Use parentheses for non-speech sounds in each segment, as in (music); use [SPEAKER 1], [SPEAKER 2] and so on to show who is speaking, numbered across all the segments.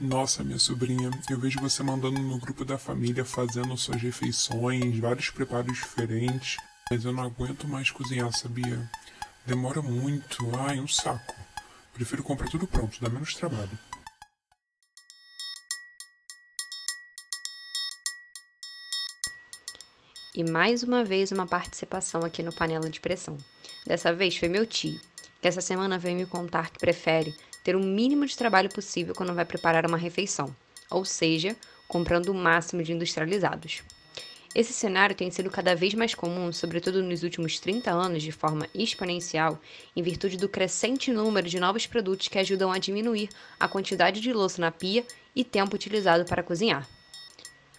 [SPEAKER 1] Nossa, minha sobrinha, eu vejo você mandando no grupo da família fazendo suas refeições, vários preparos diferentes, mas eu não aguento mais cozinhar, sabia? Demora muito, ai, um saco. Prefiro comprar tudo pronto, dá menos trabalho.
[SPEAKER 2] E mais uma vez uma participação aqui no Panela de Pressão. Dessa vez foi meu tio, que essa semana veio me contar que prefere ter o mínimo de trabalho possível quando vai preparar uma refeição, ou seja, comprando o máximo de industrializados. Esse cenário tem sido cada vez mais comum, sobretudo nos últimos 30 anos, de forma exponencial, em virtude do crescente número de novos produtos que ajudam a diminuir a quantidade de louça na pia e tempo utilizado para cozinhar.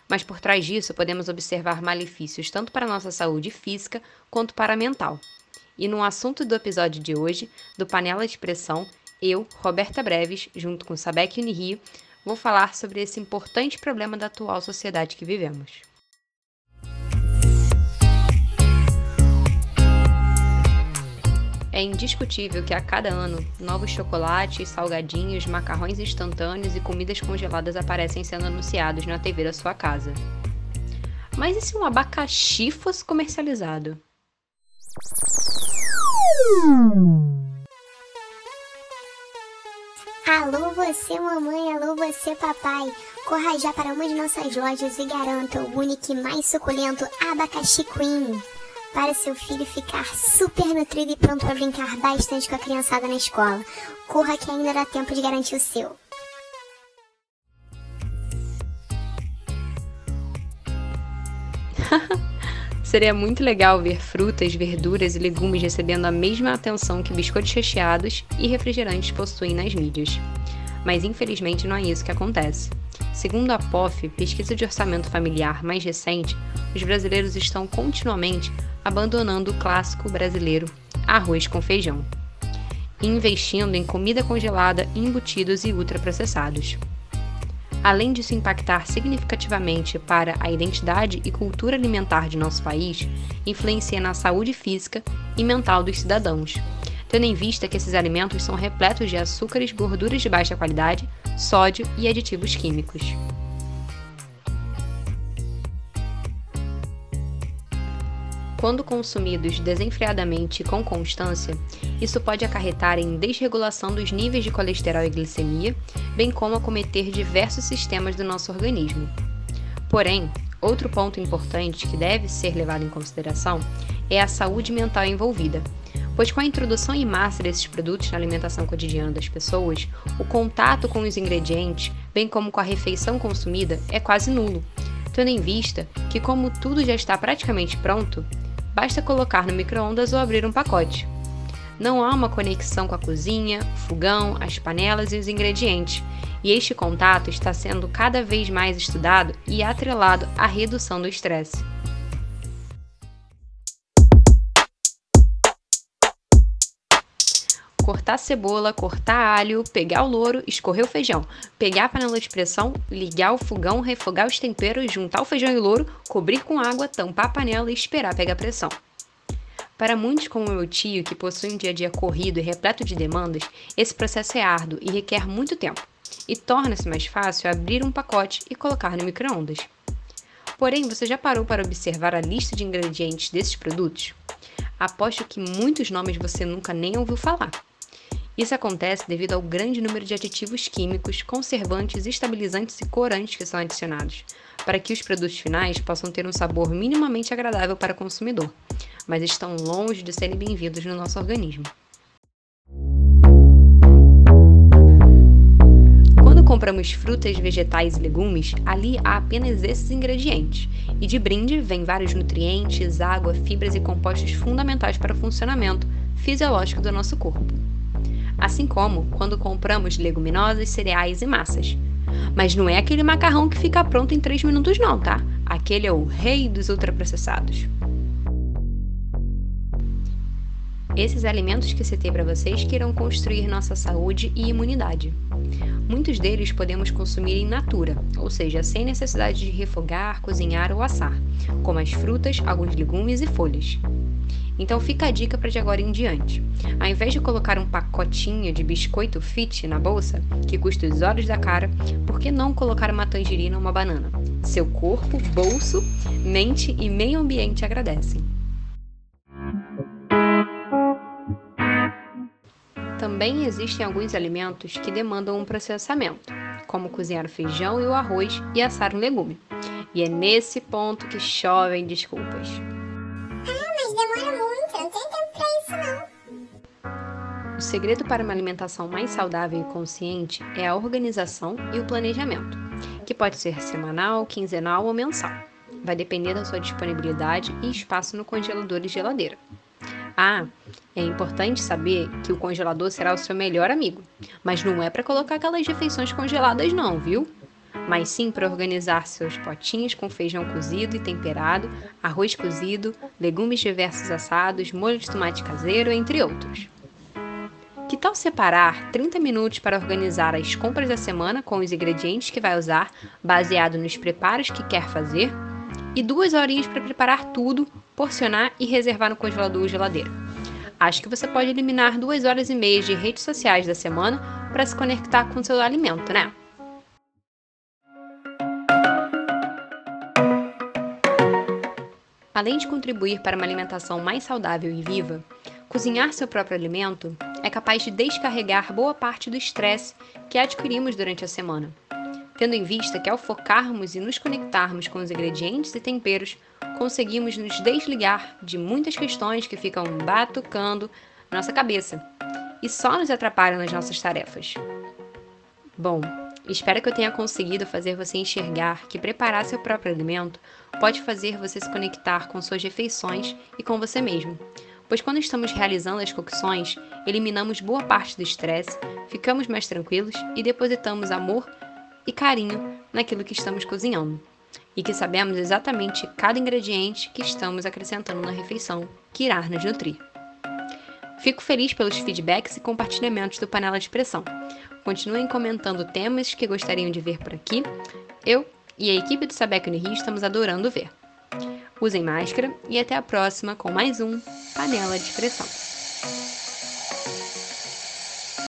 [SPEAKER 2] Mas por trás disso, podemos observar malefícios tanto para a nossa saúde física quanto para a mental. E no assunto do episódio de hoje, do Panela de Pressão, eu, Roberta Breves, junto com Sabec Unirio, vou falar sobre esse importante problema da atual sociedade que vivemos. É indiscutível que a cada ano novos chocolates, salgadinhos, macarrões instantâneos e comidas congeladas aparecem sendo anunciados na TV da sua casa. Mas e se um abacaxi fosse comercializado?
[SPEAKER 3] Alô você mamãe, alô você papai. Corra já para uma de nossas lojas e garanta o único mais suculento Abacaxi Queen. Para seu filho ficar super nutrido e pronto para brincar bastante com a criançada na escola. Corra que ainda dá tempo de garantir o seu. (laughs)
[SPEAKER 2] Seria muito legal ver frutas, verduras e legumes recebendo a mesma atenção que biscoitos recheados e refrigerantes possuem nas mídias. Mas infelizmente não é isso que acontece. Segundo a POF, pesquisa de orçamento familiar mais recente, os brasileiros estão continuamente abandonando o clássico brasileiro arroz com feijão e investindo em comida congelada, embutidos e ultraprocessados além disso impactar significativamente para a identidade e cultura alimentar de nosso país, influencia na saúde física e mental dos cidadãos, tendo em vista que esses alimentos são repletos de açúcares, gorduras de baixa qualidade, sódio e aditivos químicos. Quando consumidos desenfreadamente e com constância, isso pode acarretar em desregulação dos níveis de colesterol e glicemia, bem como acometer diversos sistemas do nosso organismo. Porém, outro ponto importante que deve ser levado em consideração é a saúde mental envolvida, pois com a introdução em massa desses produtos na alimentação cotidiana das pessoas, o contato com os ingredientes, bem como com a refeição consumida, é quase nulo, tendo em vista que, como tudo já está praticamente pronto, basta colocar no micro-ondas ou abrir um pacote. Não há uma conexão com a cozinha, o fogão, as panelas e os ingredientes, e este contato está sendo cada vez mais estudado e atrelado à redução do estresse. Cortar cebola, cortar alho, pegar o louro, escorrer o feijão, pegar a panela de pressão, ligar o fogão, refogar os temperos, juntar o feijão e o louro, cobrir com água, tampar a panela e esperar pegar pressão. Para muitos como meu tio, que possui um dia a dia corrido e repleto de demandas, esse processo é árduo e requer muito tempo, e torna-se mais fácil abrir um pacote e colocar no micro-ondas. Porém, você já parou para observar a lista de ingredientes desses produtos? Aposto que muitos nomes você nunca nem ouviu falar. Isso acontece devido ao grande número de aditivos químicos, conservantes, estabilizantes e corantes que são adicionados, para que os produtos finais possam ter um sabor minimamente agradável para o consumidor, mas estão longe de serem bem-vindos no nosso organismo. Quando compramos frutas, vegetais e legumes, ali há apenas esses ingredientes, e de brinde vem vários nutrientes, água, fibras e compostos fundamentais para o funcionamento fisiológico do nosso corpo assim como quando compramos leguminosas, cereais e massas. Mas não é aquele macarrão que fica pronto em 3 minutos não, tá? Aquele é o rei dos ultraprocessados. Esses alimentos que citei para vocês que irão construir nossa saúde e imunidade. Muitos deles podemos consumir in natura, ou seja, sem necessidade de refogar, cozinhar ou assar, como as frutas, alguns legumes e folhas. Então fica a dica para de agora em diante. Ao invés de colocar um pacotinho de biscoito fit na bolsa, que custa os olhos da cara, por que não colocar uma tangerina ou uma banana? Seu corpo, bolso, mente e meio ambiente agradecem. Também existem alguns alimentos que demandam um processamento, como cozinhar o feijão e o arroz e assar um legume. E é nesse ponto que chovem desculpas. Segredo para uma alimentação mais saudável e consciente é a organização e o planejamento, que pode ser semanal, quinzenal ou mensal. Vai depender da sua disponibilidade e espaço no congelador e geladeira. Ah, é importante saber que o congelador será o seu melhor amigo, mas não é para colocar aquelas refeições congeladas não, viu? Mas sim para organizar seus potinhos com feijão cozido e temperado, arroz cozido, legumes diversos assados, molho de tomate caseiro, entre outros. Que tal separar 30 minutos para organizar as compras da semana com os ingredientes que vai usar, baseado nos preparos que quer fazer? E duas horinhas para preparar tudo, porcionar e reservar no congelador ou geladeira. Acho que você pode eliminar duas horas e meia de redes sociais da semana para se conectar com seu alimento, né? Além de contribuir para uma alimentação mais saudável e viva, cozinhar seu próprio alimento é capaz de descarregar boa parte do estresse que adquirimos durante a semana. Tendo em vista que ao focarmos e nos conectarmos com os ingredientes e temperos, conseguimos nos desligar de muitas questões que ficam batucando nossa cabeça e só nos atrapalham nas nossas tarefas. Bom, espero que eu tenha conseguido fazer você enxergar que preparar seu próprio alimento pode fazer você se conectar com suas refeições e com você mesmo. Pois quando estamos realizando as cocções, eliminamos boa parte do estresse, ficamos mais tranquilos e depositamos amor e carinho naquilo que estamos cozinhando. E que sabemos exatamente cada ingrediente que estamos acrescentando na refeição que irá nos nutrir. Fico feliz pelos feedbacks e compartilhamentos do Panela de Pressão. Continuem comentando temas que gostariam de ver por aqui. Eu e a equipe do Sabec Rio estamos adorando ver. Usem máscara e até a próxima com mais um Panela de Pressão.